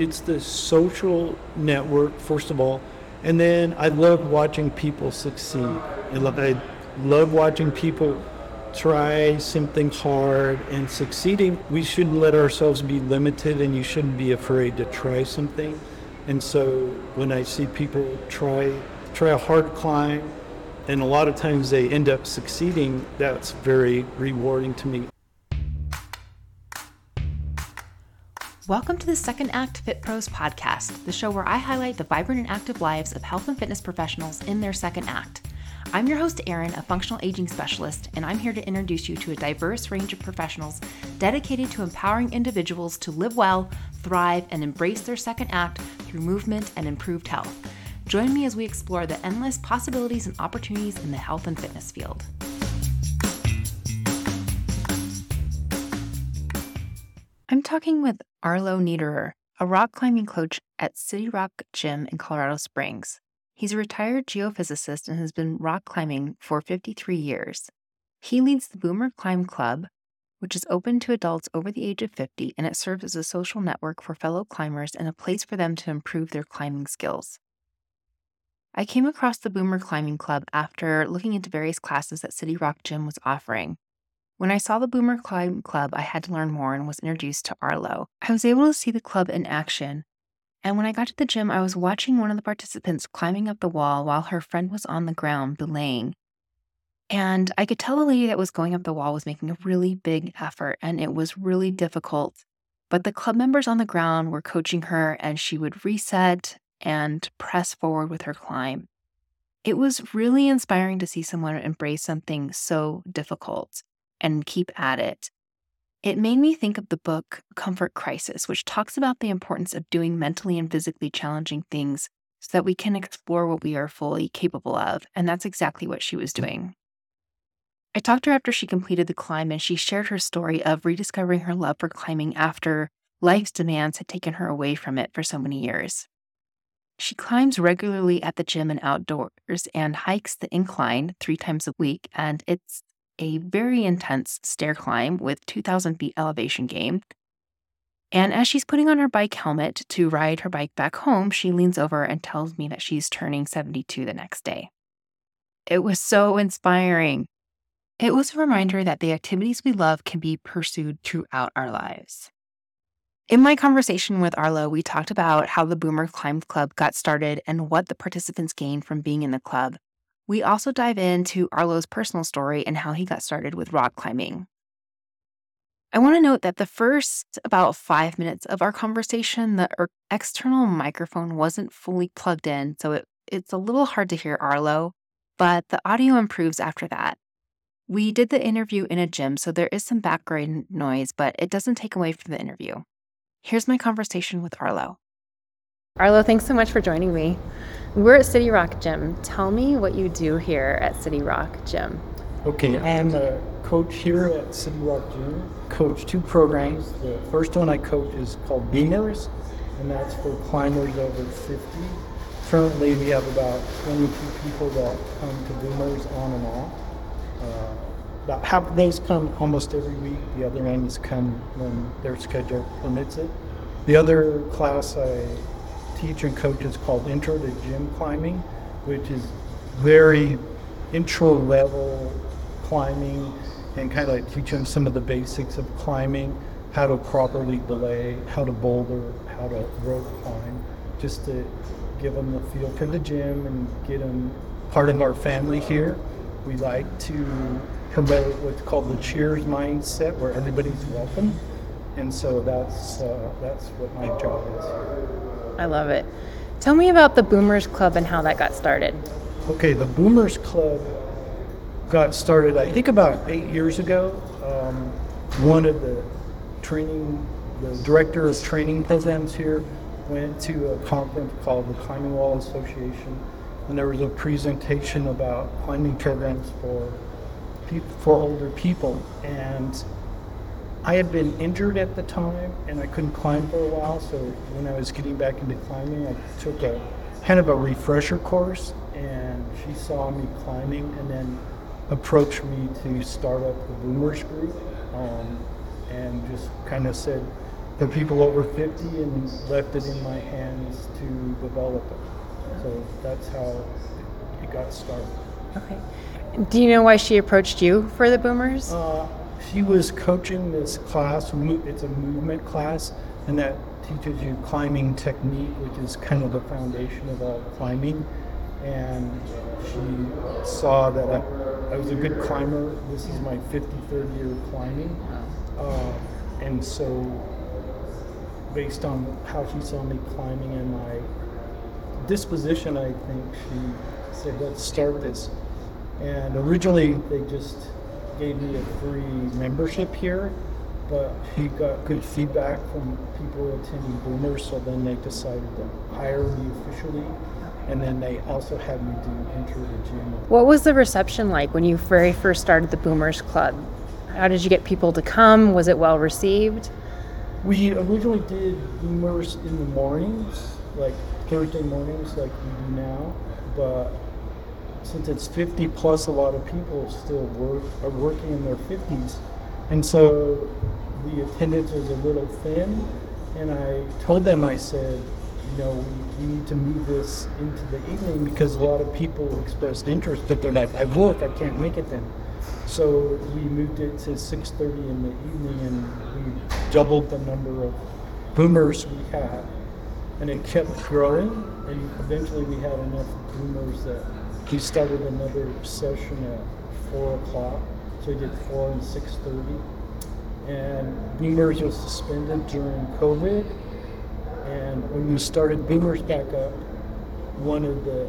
It's the social network, first of all, and then I love watching people succeed. I love, I love watching people try something hard and succeeding. We shouldn't let ourselves be limited, and you shouldn't be afraid to try something. And so when I see people try try a hard climb, and a lot of times they end up succeeding, that's very rewarding to me. Welcome to the Second Act Fit Pros podcast, the show where I highlight the vibrant and active lives of health and fitness professionals in their second act. I'm your host, Erin, a functional aging specialist, and I'm here to introduce you to a diverse range of professionals dedicated to empowering individuals to live well, thrive, and embrace their second act through movement and improved health. Join me as we explore the endless possibilities and opportunities in the health and fitness field. I'm talking with Arlo Niederer, a rock climbing coach at City Rock Gym in Colorado Springs. He's a retired geophysicist and has been rock climbing for 53 years. He leads the Boomer Climb Club, which is open to adults over the age of 50, and it serves as a social network for fellow climbers and a place for them to improve their climbing skills. I came across the Boomer Climbing Club after looking into various classes that City Rock Gym was offering. When I saw the Boomer Climb Club, I had to learn more and was introduced to Arlo. I was able to see the club in action. And when I got to the gym, I was watching one of the participants climbing up the wall while her friend was on the ground belaying. And I could tell the lady that was going up the wall was making a really big effort and it was really difficult. But the club members on the ground were coaching her and she would reset and press forward with her climb. It was really inspiring to see someone embrace something so difficult and keep at it. It made me think of the book Comfort Crisis, which talks about the importance of doing mentally and physically challenging things so that we can explore what we are fully capable of. And that's exactly what she was doing. I talked to her after she completed the climb, and she shared her story of rediscovering her love for climbing after life's demands had taken her away from it for so many years. She climbs regularly at the gym and outdoors and hikes the incline three times a week, and it's a very intense stair climb with 2,000 feet elevation gain. And as she's putting on her bike helmet to ride her bike back home, she leans over and tells me that she's turning 72 the next day. It was so inspiring. It was a reminder that the activities we love can be pursued throughout our lives. In my conversation with Arlo, we talked about how the Boomer Climb Club got started and what the participants gained from being in the club, we also dive into Arlo's personal story and how he got started with rock climbing. I want to note that the first about five minutes of our conversation, the er, external microphone wasn't fully plugged in, so it, it's a little hard to hear Arlo, but the audio improves after that. We did the interview in a gym, so there is some background noise, but it doesn't take away from the interview. Here's my conversation with Arlo. Arlo, thanks so much for joining me. We're at City Rock Gym. Tell me what you do here at City Rock Gym. Okay, I'm a coach here at City Rock Gym. Coach two programs. The first one I coach is called Boomers, and that's for climbers over 50. Currently, we have about 22 people that come to Boomers on and off. Uh, about half of those come almost every week. The other ones come when their schedule permits it. The other class I teach and coach is called Intro to Gym Climbing, which is very intro level climbing and kind of like teach them some of the basics of climbing, how to properly belay, how to boulder, how to rope climb, just to give them the feel for the gym and get them part of our family here. We like to promote what's called the cheers mindset, where everybody's welcome, and so that's uh, that's what my job is. I love it. Tell me about the Boomers Club and how that got started. Okay, the Boomers Club got started, I think, about eight years ago. Um, one of the training, the director of training programs here went to a conference called the Climbing Wall Association, and there was a presentation about climbing programs for for older people. And I had been injured at the time and I couldn't climb for a while. So when I was getting back into climbing, I took a kind of a refresher course and she saw me climbing and then approached me to start up the Boomers group um, and just kind of said, the people over 50 and left it in my hands to develop it. So that's how it got started. Okay. Do you know why she approached you for the boomers? Uh, she was coaching this class. It's a movement class, and that teaches you climbing technique, which is kind of the foundation of all climbing. And she saw that I, I was a good climber. This is my 53rd year of climbing. Uh, and so, based on how she saw me climbing and my disposition, I think she said, let's start this. And originally, they just gave me a free membership here, but he got good feedback from people attending Boomers, so then they decided to hire me officially. And then they also had me do Intro to Gym. What was the reception like when you very first started the Boomers Club? How did you get people to come? Was it well received? We originally did Boomers in the mornings, like Thursday mornings, like we do now. But since it's 50 plus, a lot of people still work are working in their 50s, and so the attendance was a little thin. And I told them, I said, you know, we, we need to move this into the evening because a lot of people expressed interest, but they're like, I work, I can't make it then. So we moved it to 6:30 in the evening, and we doubled the number of boomers we had, and it kept growing. And eventually, we had enough boomers that we started another session at four o'clock. So we did four and 6:30, and boomers was suspended during COVID. And when we started boomers back up, one of the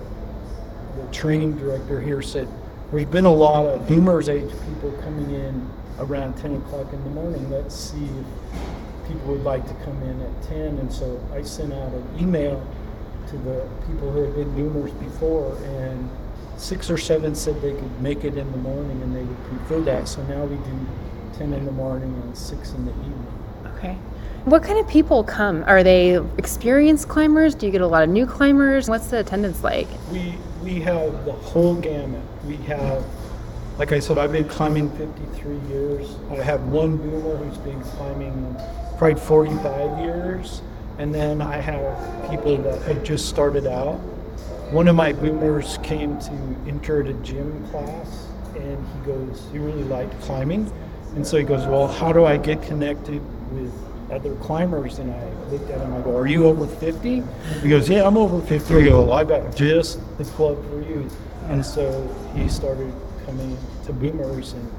the training director here said, there's been a lot of boomers age people coming in around 10 o'clock in the morning. Let's see if people would like to come in at 10. And so I sent out an email to the people who had been boomers before, and six or seven said they could make it in the morning and they would prefer that. So now we do 10 in the morning and 6 in the evening. Okay. What kind of people come? Are they experienced climbers? Do you get a lot of new climbers? What's the attendance like? We we have the whole gamut. We have, like I said, I've been climbing 53 years. I have one boomer who's been climbing probably 45 years, and then I have people that have just started out. One of my boomers came to enter a gym class, and he goes, he really liked climbing, and so he goes, well, how do I get connected with other climbers and I looked at him. I go, "Are you over 50?" He goes, "Yeah, I'm over 50." I go, well, "I got just the club for you." And so he started coming to Boomers, and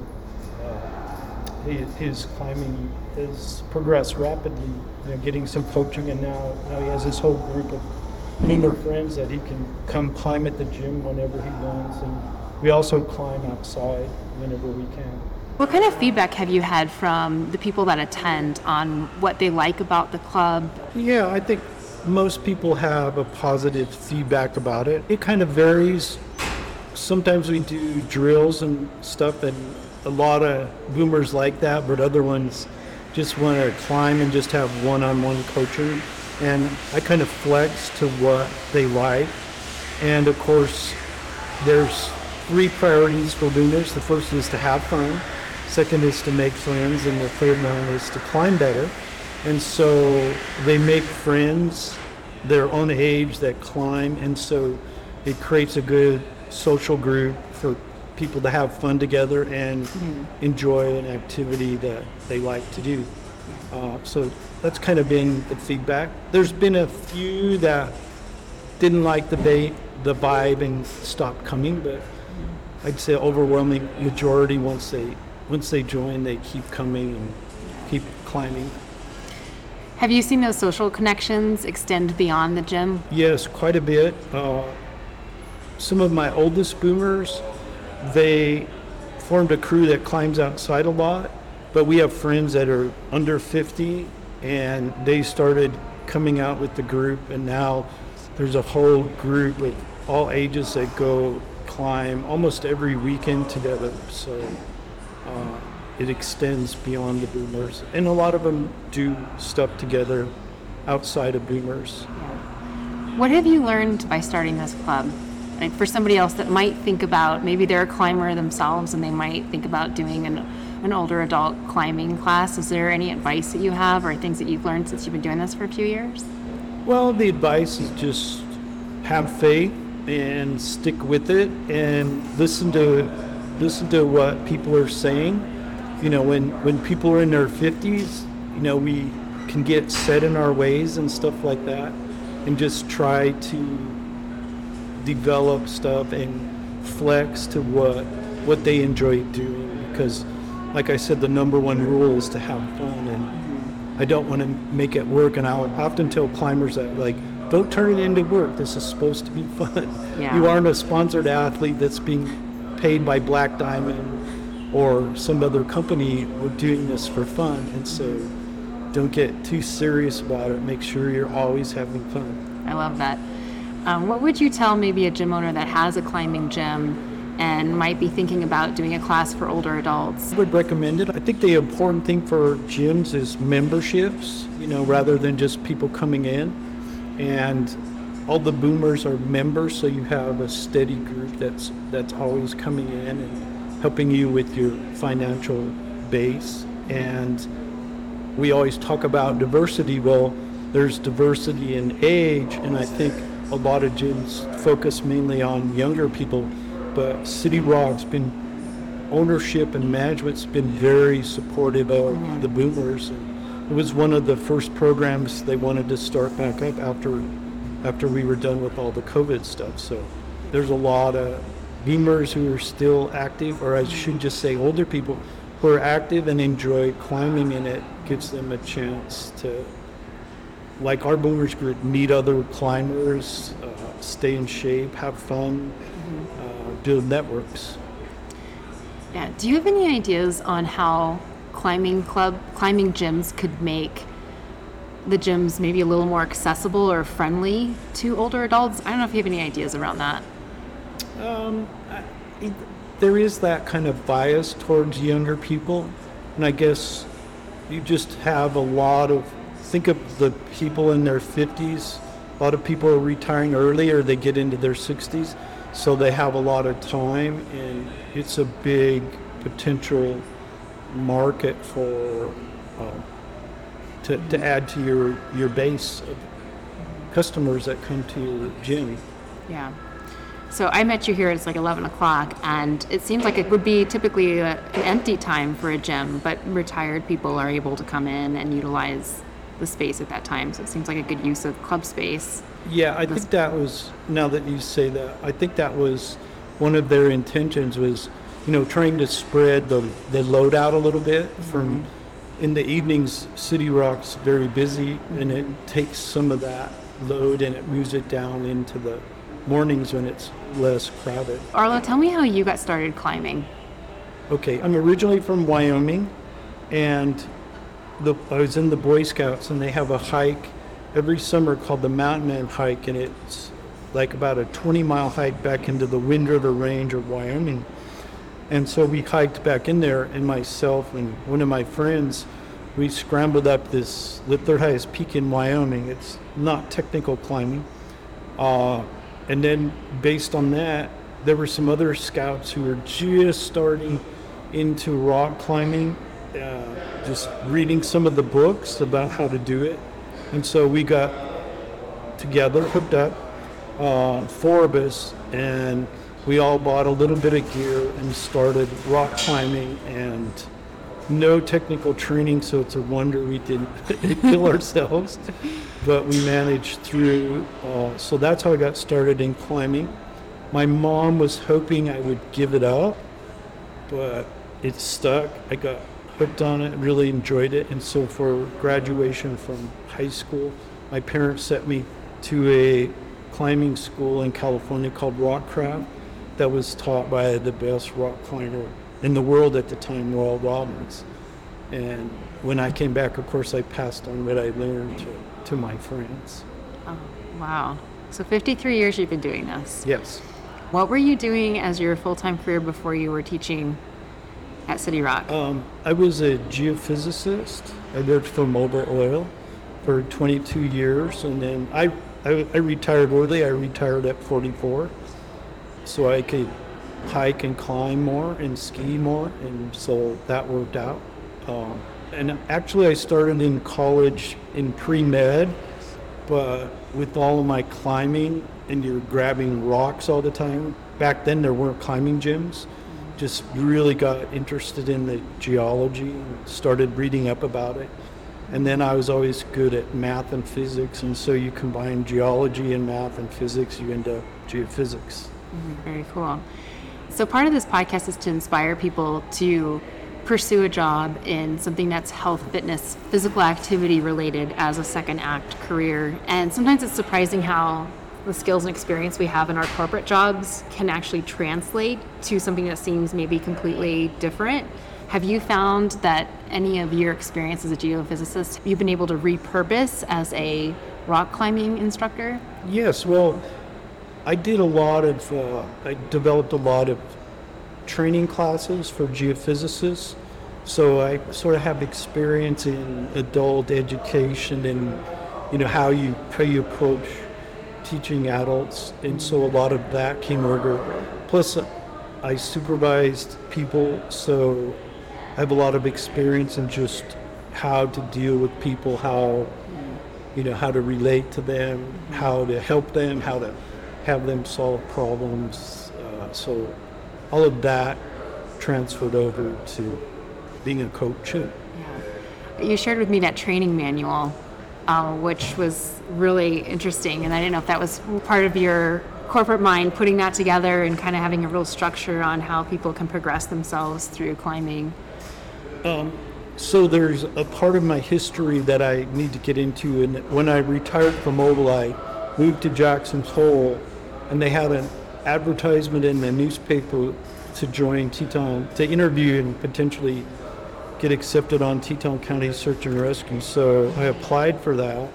uh, his, his climbing has progressed rapidly. You know, getting some coaching, and now now he has this whole group of Boomer friends that he can come climb at the gym whenever he wants, and we also climb outside whenever we can. What kind of feedback have you had from the people that attend on what they like about the club? Yeah, I think most people have a positive feedback about it. It kind of varies. Sometimes we do drills and stuff, and a lot of boomers like that, but other ones just want to climb and just have one on one coaching. And I kind of flex to what they like. And of course, there's three priorities for doing this. The first is to have fun, second is to make friends, and the third one is to climb better. And so they make friends their own age that climb, and so it creates a good social group for people to have fun together and hmm. enjoy an activity that they like to do. Uh, so that's kind of been the feedback. There's been a few that didn't like the bait, the vibe, and stopped coming, but I'd say overwhelming majority once they once they join, they keep coming and keep climbing. Have you seen those social connections extend beyond the gym? Yes, quite a bit. Uh, some of my oldest boomers, they formed a crew that climbs outside a lot, but we have friends that are under 50 and they started coming out with the group and now there's a whole group with all ages that go climb almost every weekend together. So uh, it extends beyond the boomers. And a lot of them do stuff together outside of boomers. What have you learned by starting this club? Like for somebody else that might think about maybe they're a climber themselves and they might think about doing a an older adult climbing class. Is there any advice that you have or things that you've learned since you've been doing this for a few years? Well, the advice is just have faith and stick with it and listen to listen to what people are saying. You know, when when people are in their 50s, you know, we can get set in our ways and stuff like that and just try to develop stuff and flex to what what they enjoy doing because like I said the number one rule is to have fun and I don't want to make it work and I'll often tell climbers that like don't turn it into work this is supposed to be fun Yeah. you aren't a sponsored athlete that's being paid by Black Diamond or some other company we're doing this for fun and so don't get too serious about it make sure you're always having fun I love that. Um, what would you tell maybe a gym owner that has a climbing gym and might be thinking about doing a class for older adults? I would recommend it. I think the important thing for gyms is memberships, you know, rather than just people coming in. And all the boomers are members, so you have a steady group that's that's always coming in and helping you with your financial base. And we always talk about diversity. Well, there's diversity in age, and I think a lot of gyms focus mainly on younger people. But City Rock's been ownership and management's been very supportive of the boomers. And it was one of the first programs they wanted to start back up after after we were done with all the COVID stuff. So there's a lot of boomers who are still active, or I should just say older people who are active and enjoy climbing, and it gives them a chance to, like our boomers group, meet other climbers, uh, stay in shape, have fun, uh, build networks. Yeah. Do you have any ideas on how climbing club, climbing gyms could make the gyms maybe a little more accessible or friendly to older adults? I don't know if you have any ideas around that. Um, I, it, there is that kind of bias towards younger people, and I guess you just have a lot of. Think of the people in their 50s. A lot of people are retiring early, or they get into their 60s, so they have a lot of time, and it's a big potential market for um, to, to add to your your base of customers that come to your gym. Yeah. So I met you here. It's like 11 o'clock, and it seems like it would be typically a, an empty time for a gym, but retired people are able to come in and utilize the space at that time. So it seems like a good use of club space. Yeah, I think that was, now that you say that, I think that was one of their intentions was, you know, trying to spread the, the load out a little bit from, mm-hmm. in the evenings, City Rock's very busy and it takes some of that load and it moves it down into the mornings when it's less crowded. Arlo, tell me how you got started climbing. Okay, I'm originally from Wyoming, and the, I was in the Boy Scouts, and they have a hike every summer called the Mountain Man Hike, and it's like about a 20 mile hike back into the Wind River Range of Wyoming. And so we hiked back in there, and myself and one of my friends, we scrambled up this, the third highest peak in Wyoming. It's not technical climbing. Uh, and then based on that, there were some other scouts who were just starting into rock climbing, uh, just reading some of the books about how to do it. And so we got together, hooked up, uh, four of us, and we all bought a little bit of gear and started rock climbing and no technical training, so it's a wonder we didn't kill ourselves. But we managed through. Uh, so that's how I got started in climbing. My mom was hoping I would give it up, but it stuck. I got hooked on it, really enjoyed it. And so for graduation from high school, my parents sent me to a climbing school in California called Rockcraft that was taught by the best rock climber in the world at the time, Royal Robbins. And when I came back, of course, I passed on what I learned to, to my friends. Oh, wow. So 53 years you've been doing this. Yes. What were you doing as your full time career before you were teaching at City Rock? Um, I was a geophysicist. I worked for Mobil Oil for 22 years, and then I, I, I retired early. I retired at 44, so I could hike and climb more and ski more, and so that worked out. Um, and actually, I started in college in pre med, but with all of my climbing and you're grabbing rocks all the time. Back then, there weren't climbing gyms. Just really got interested in the geology and started reading up about it. And then I was always good at math and physics, and so you combine geology and math and physics, you end up geophysics. Mm-hmm, very cool. So, part of this podcast is to inspire people to pursue a job in something that's health, fitness, physical activity related as a second act career. And sometimes it's surprising how the skills and experience we have in our corporate jobs can actually translate to something that seems maybe completely different. Have you found that any of your experience as a geophysicist you've been able to repurpose as a rock climbing instructor? Yes, well, I did a lot of, uh, I developed a lot of training classes for geophysicists. So I sort of have experience in adult education and, you know, how you, how you approach teaching adults. And so a lot of that came over. Plus, I supervised people, so I have a lot of experience in just how to deal with people, how, you know, how to relate to them, how to help them, how to have them solve problems. Uh, so all of that transferred over to being a coach too. You shared with me that training manual, uh, which was really interesting, and I didn't know if that was part of your corporate mind, putting that together and kind of having a real structure on how people can progress themselves through climbing. So there's a part of my history that I need to get into. And when I retired from Mobil, I moved to Jackson's Hole, and they had an advertisement in the newspaper to join Teton to interview and potentially get accepted on Teton County Search and Rescue. So I applied for that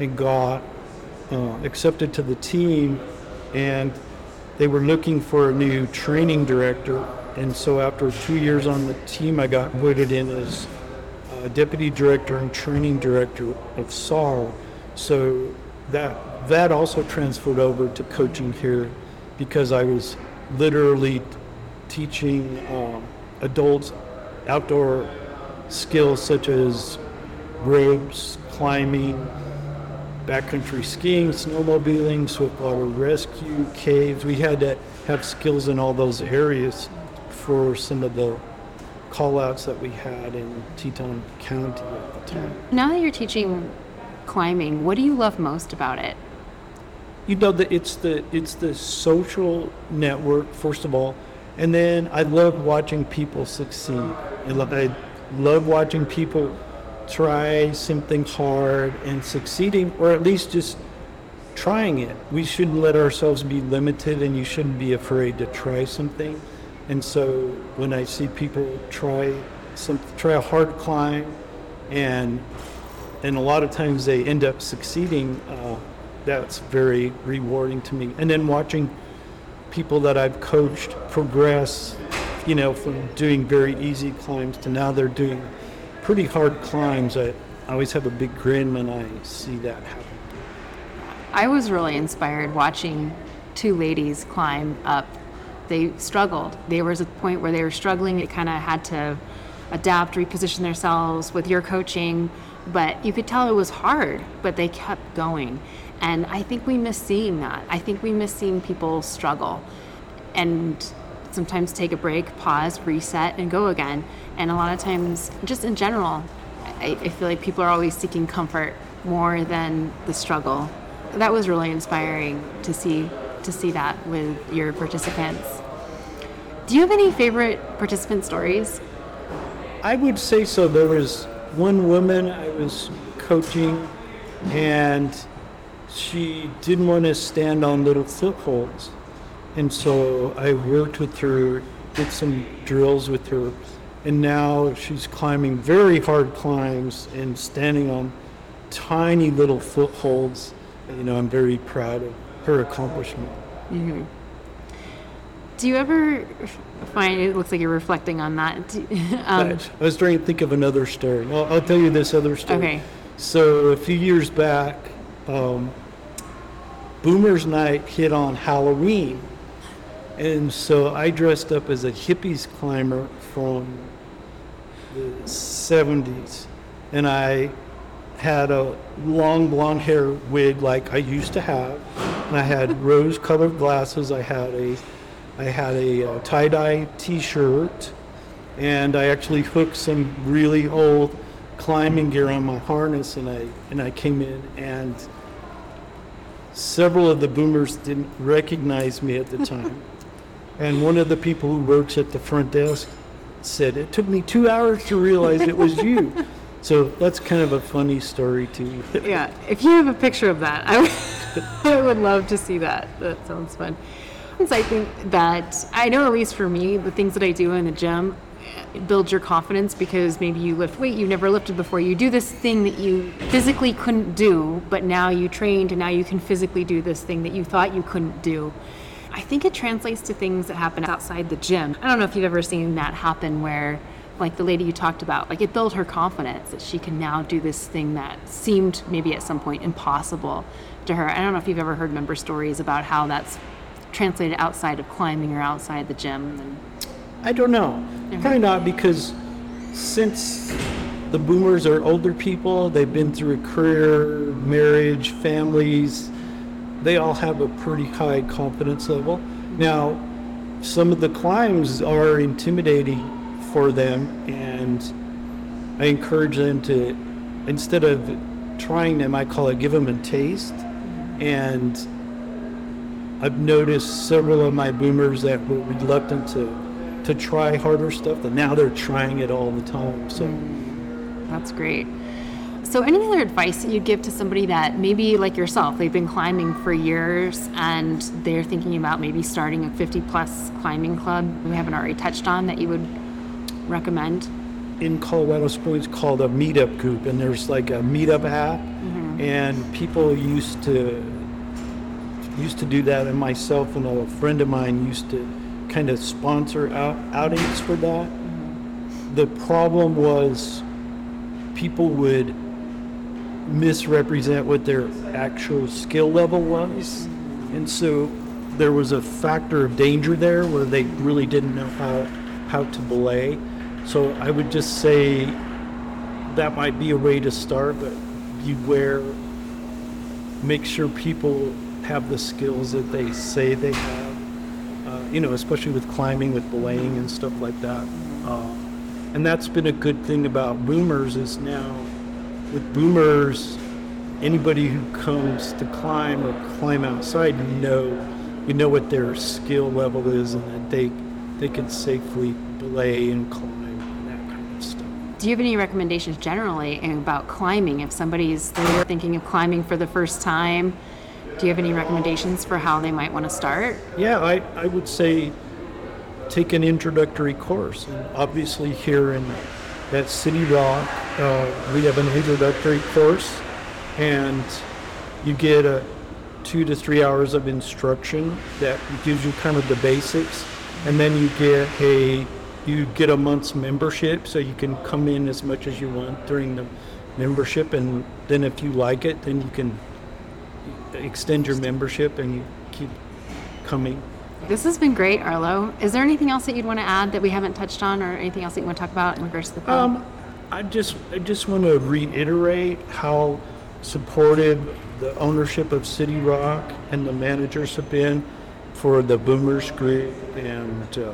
and got uh, accepted to the team, and they were looking for a new training director. And so after two years on the team, I got voted in as uh, deputy director and training director of SAR. So that that also transferred over to coaching here because I was literally teaching um, adults outdoor skills such as ropes, climbing, backcountry skiing, snowmobiling, swiftwater rescue, caves. We had to have skills in all those areas for some of the call outs that we had in Teton County at the time. Now that you're teaching climbing, what do you love most about it? You know that it's the it's the social network first of all, and then I love watching people succeed. I love, I love watching people try something hard and succeeding, or at least just trying it. We shouldn't let ourselves be limited, and you shouldn't be afraid to try something. And so when I see people try some try a hard climb, and and a lot of times they end up succeeding, uh, that's very rewarding to me. And then watching people that I've coached progress, you know, from doing very easy climbs to now they're doing pretty hard climbs. I, I always have a big grin when I see that happen. I was really inspired watching two ladies climb up. They struggled. There was a point where they were struggling. They kind of had to adapt, reposition themselves with your coaching, but you could tell it was hard, but they kept going. And I think we miss seeing that. I think we miss seeing people struggle and sometimes take a break, pause, reset, and go again. And a lot of times, just in general, I, I feel like people are always seeking comfort more than the struggle. That was really inspiring to see to see that with your participants. Do you have any favorite participant stories? I would say so. There was one woman I was coaching, and she didn't want to stand on little footholds. And so I worked with her, did some drills with her, and now she's climbing very hard climbs and standing on tiny little footholds. You know, I'm very proud of her accomplishment. Do you ever find it looks like you're reflecting on that? Um, I was trying to think of another story. I'll, I'll tell you this other story. Okay. So a few years back, um, Boomers Night hit on Halloween, And so I dressed up as a hippies climber from the 70s. And I had a long blonde hair wig like I used to have. And I had rose colored glasses. I had a I had a uh, tie-dye t-shirt and I actually hooked some really old climbing gear on my harness and I and I came in and several of the boomers didn't recognize me at the time. and one of the people who works at the front desk said, It took me two hours to realize it was you. So that's kind of a funny story, too. Yeah, if you have a picture of that, I would, I would love to see that. That sounds fun. So I think that I know, at least for me, the things that I do in the gym build your confidence because maybe you lift weight you never lifted before. You do this thing that you physically couldn't do, but now you trained and now you can physically do this thing that you thought you couldn't do. I think it translates to things that happen outside the gym. I don't know if you've ever seen that happen where like the lady you talked about, like it built her confidence that she can now do this thing that seemed maybe at some point impossible to her. I don't know if you've ever heard member stories about how that's translated outside of climbing or outside the gym. And, I don't know. Probably not because since the boomers are older people, they've been through a career, marriage, families, they all have a pretty high confidence level. Now, some of the climbs are intimidating for them, and I encourage them to, instead of trying them, I call it give them a taste. And I've noticed several of my boomers that were reluctant to to try harder stuff, but now they're trying it all the time. So mm, That's great. So, any other advice that you'd give to somebody that maybe like yourself, they've been climbing for years and they're thinking about maybe starting a 50 plus climbing club we haven't already touched on that you would recommend? in Colorado Springs called a meetup group, and there's like a meetup app, mm-hmm. and people used to used to do that, and myself and a friend of mine used to kind of sponsor out, outings for that. Mm-hmm. The problem was people would misrepresent what their actual skill level was, and so there was a factor of danger there where they really didn't know how how to belay. So I would just say that might be a way to start, but beware. Make sure people have the skills that they say they have. Uh, you know, especially with climbing, with belaying and stuff like that. Uh, and that's been a good thing about boomers is now with boomers, anybody who comes to climb or climb outside, you know, you know what their skill level is, and that they they can safely belay and climb and that kind of stuff. Do you have any recommendations generally about climbing? If somebody's thinking of climbing for the first time, do you have any recommendations for how they might want to start? Yeah, I, I would say take an introductory course. And obviously, here in at City Rock, uh, we have an introductory course, and you get a two to three hours of instruction that gives you kind of the basics, and then you get a you get a month's membership, so you can come in as much as you want during the membership, and then if you like it, then you can extend your membership and you keep coming. This has been great, Arlo. Is there anything else that you'd want to add that we haven't touched on, or anything else that you want to talk about in regards to the club? Um, I just I just want to reiterate how supportive the ownership of City Rock and the managers have been for the Boomers Group, and uh,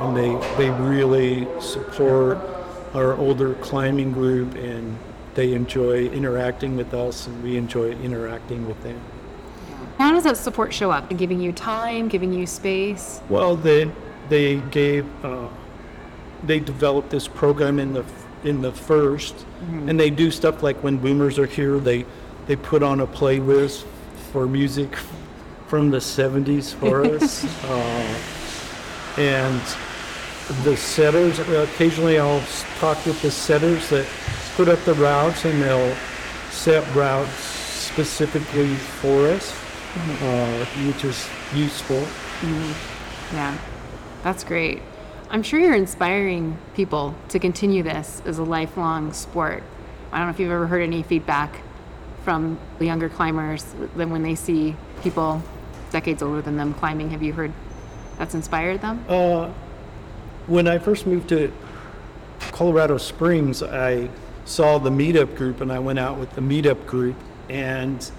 and they they really support our older climbing group, and they enjoy interacting with us, and we enjoy interacting with them. How does that support show up? Giving you time, giving you space? Well, they they gave uh, they developed this program in the in the 1st and they do stuff like when boomers are here, they they put on a playlist for music from the 70s for us, uh, and the setters. Occasionally, I'll talk with the setters that put up the routes, and they'll set routes specifically for us, uh, which is useful. Yeah, that's great. I'm sure you're inspiring people to continue this as a lifelong sport. I don't know if you've ever heard any feedback from the younger climbers than when they see people decades older than them climbing. Have you heard that's inspired them? Uh, when I first moved to Colorado Springs, I saw the meetup group and I went out with the meetup group and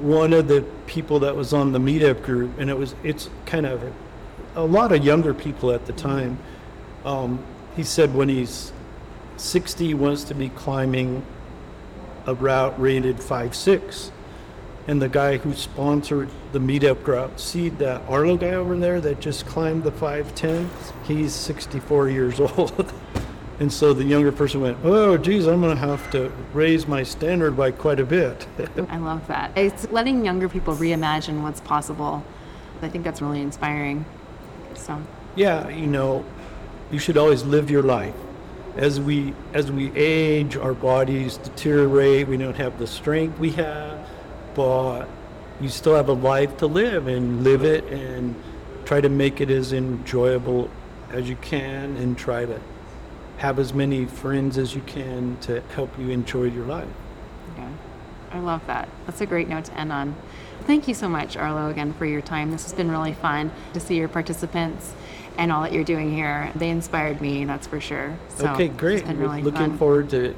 one of the people that was on the meetup group and it was it's kind of a lot of younger people at the time. Um, he said when he's 60 he wants to be climbing a route rated 5-6 and the guy who sponsored the meetup group see that arlo guy over there that just climbed the 510 he's 64 years old and so the younger person went oh geez i'm going to have to raise my standard by quite a bit I love that. It's letting younger people reimagine what's possible. I think that's really inspiring. So, yeah you know you should always live your life as we as we age our bodies deteriorate we don't have the strength we have but you still have a life to live and live it and try to make it as enjoyable as you can and try to have as many friends as you can to help you enjoy your life yeah, I love that. That's a great note to end on. Thank you so much, Arlo, again, for your time. This has been really fun to see your participants and all that you're doing here. They inspired me, that's for sure. So okay great It's been really looking fun. forward to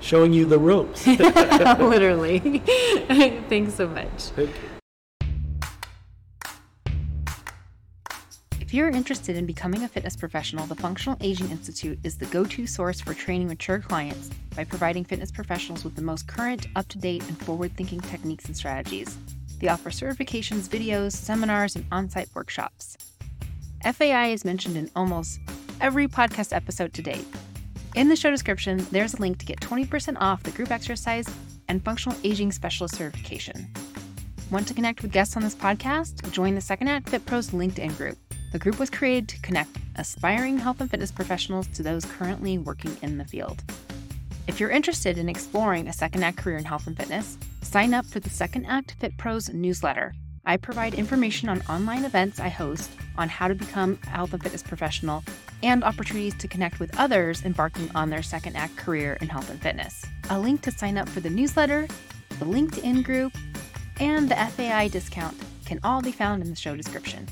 showing you the ropes Literally. Thanks so much. Okay. If you're interested in becoming a fitness professional, the Functional Aging Institute is the go to source for training mature clients by providing fitness professionals with the most current, up to date, and forward thinking techniques and strategies. They offer certifications, videos, seminars, and on site workshops. FAI is mentioned in almost every podcast episode to date. In the show description, there's a link to get 20% off the group exercise and functional aging specialist certification. Want to connect with guests on this podcast? Join the Second Act Fit Pros LinkedIn group. The group was created to connect aspiring health and fitness professionals to those currently working in the field. If you're interested in exploring a Second Act career in health and fitness, sign up for the Second Act Fit Pros newsletter. I provide information on online events I host on how to become a health and fitness professional and opportunities to connect with others embarking on their Second Act career in health and fitness. A link to sign up for the newsletter, the LinkedIn group, and the FAI discount can all be found in the show description.